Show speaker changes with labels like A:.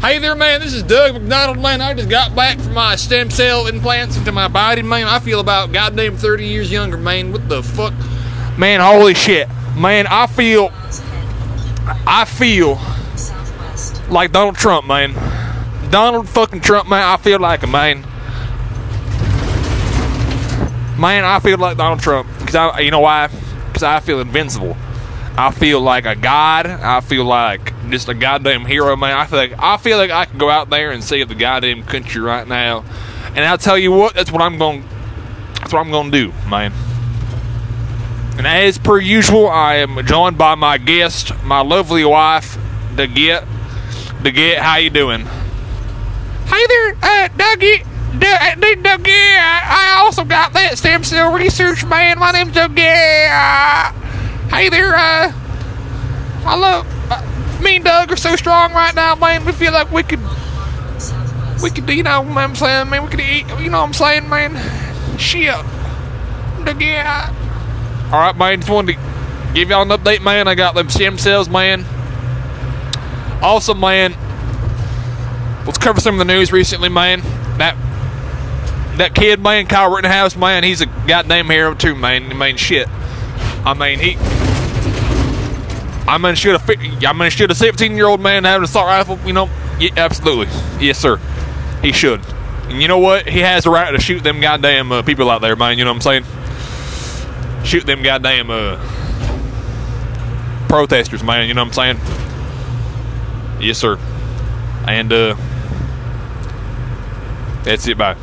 A: Hey there, man. This is Doug McDonald, man. I just got back from my stem cell implants into my body, man. I feel about goddamn 30 years younger, man. What the fuck? Man, holy shit. Man, I feel. I feel like Donald Trump, man. Donald fucking Trump, man. I feel like a man. Man, I feel like Donald Trump. Because I, you know why? Because I feel invincible. I feel like a god. I feel like just a goddamn hero, man. I feel like I feel like I can go out there and save the goddamn country right now. And I'll tell you what, that's what I'm going. That's what I'm going to do, man. And as per usual, I am joined by my guest, my lovely wife, the get, the get. How you doing? Hey there, uh, Dougie. Dougie, Dougie. I also got that stem cell research, man. My name's Dougie. Uh, hey there, uh, I love. Me and Doug are so strong right now, man. We feel like we could, we could, you know what I'm saying, man. We could eat, you know what I'm saying, man. Shit. Dougie. Uh, all right, man. Just wanted to give y'all an update, man. I got them stem cells, man. Also, man, let's cover some of the news recently, man. That that kid, man, Kyle Rittenhouse, man, he's a goddamn hero too, man. I mean, shit. I mean, he. I mean, should a I mean, should a 17 year old man have an assault rifle? You know, yeah, absolutely, yes, sir. He should. And you know what? He has the right to shoot them goddamn uh, people out there, man. You know what I'm saying? Shoot them goddamn uh, protesters, man. You know what I'm saying? Yes, sir. And uh, that's it. Bye.